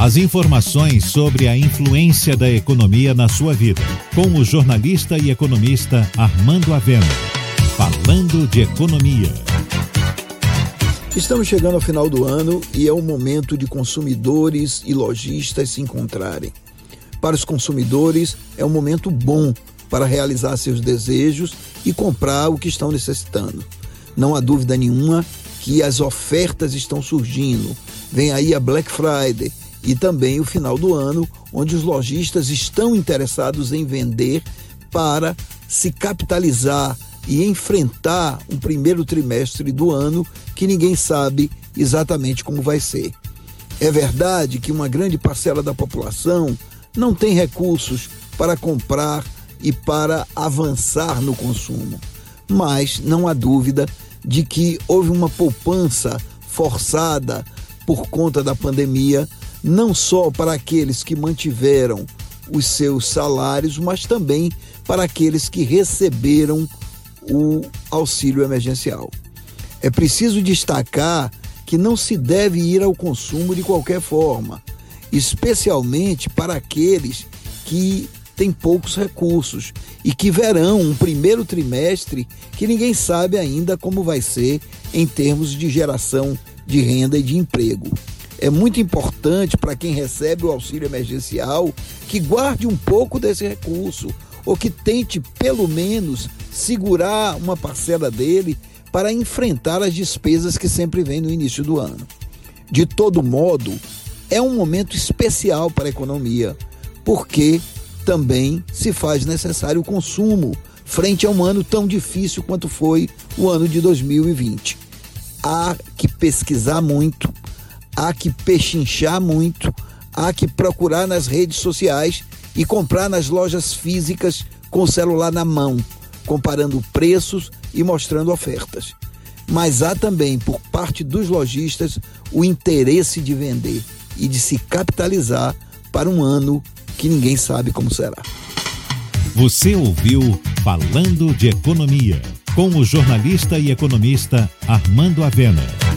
As informações sobre a influência da economia na sua vida, com o jornalista e economista Armando Avena. Falando de economia. Estamos chegando ao final do ano e é o momento de consumidores e lojistas se encontrarem. Para os consumidores, é um momento bom para realizar seus desejos e comprar o que estão necessitando. Não há dúvida nenhuma que as ofertas estão surgindo. Vem aí a Black Friday e também o final do ano, onde os lojistas estão interessados em vender para se capitalizar e enfrentar um primeiro trimestre do ano que ninguém sabe exatamente como vai ser. É verdade que uma grande parcela da população não tem recursos para comprar e para avançar no consumo, mas não há dúvida de que houve uma poupança forçada por conta da pandemia não só para aqueles que mantiveram os seus salários, mas também para aqueles que receberam o auxílio emergencial. É preciso destacar que não se deve ir ao consumo de qualquer forma, especialmente para aqueles que têm poucos recursos e que verão um primeiro trimestre que ninguém sabe ainda como vai ser em termos de geração de renda e de emprego é muito importante para quem recebe o auxílio emergencial que guarde um pouco desse recurso ou que tente pelo menos segurar uma parcela dele para enfrentar as despesas que sempre vem no início do ano. De todo modo, é um momento especial para a economia, porque também se faz necessário o consumo frente a um ano tão difícil quanto foi o ano de 2020. Há que pesquisar muito, há que pechinchar muito, há que procurar nas redes sociais e comprar nas lojas físicas com o celular na mão, comparando preços e mostrando ofertas. Mas há também, por parte dos lojistas, o interesse de vender e de se capitalizar para um ano que ninguém sabe como será. Você ouviu Falando de Economia, com o jornalista e economista Armando Avena.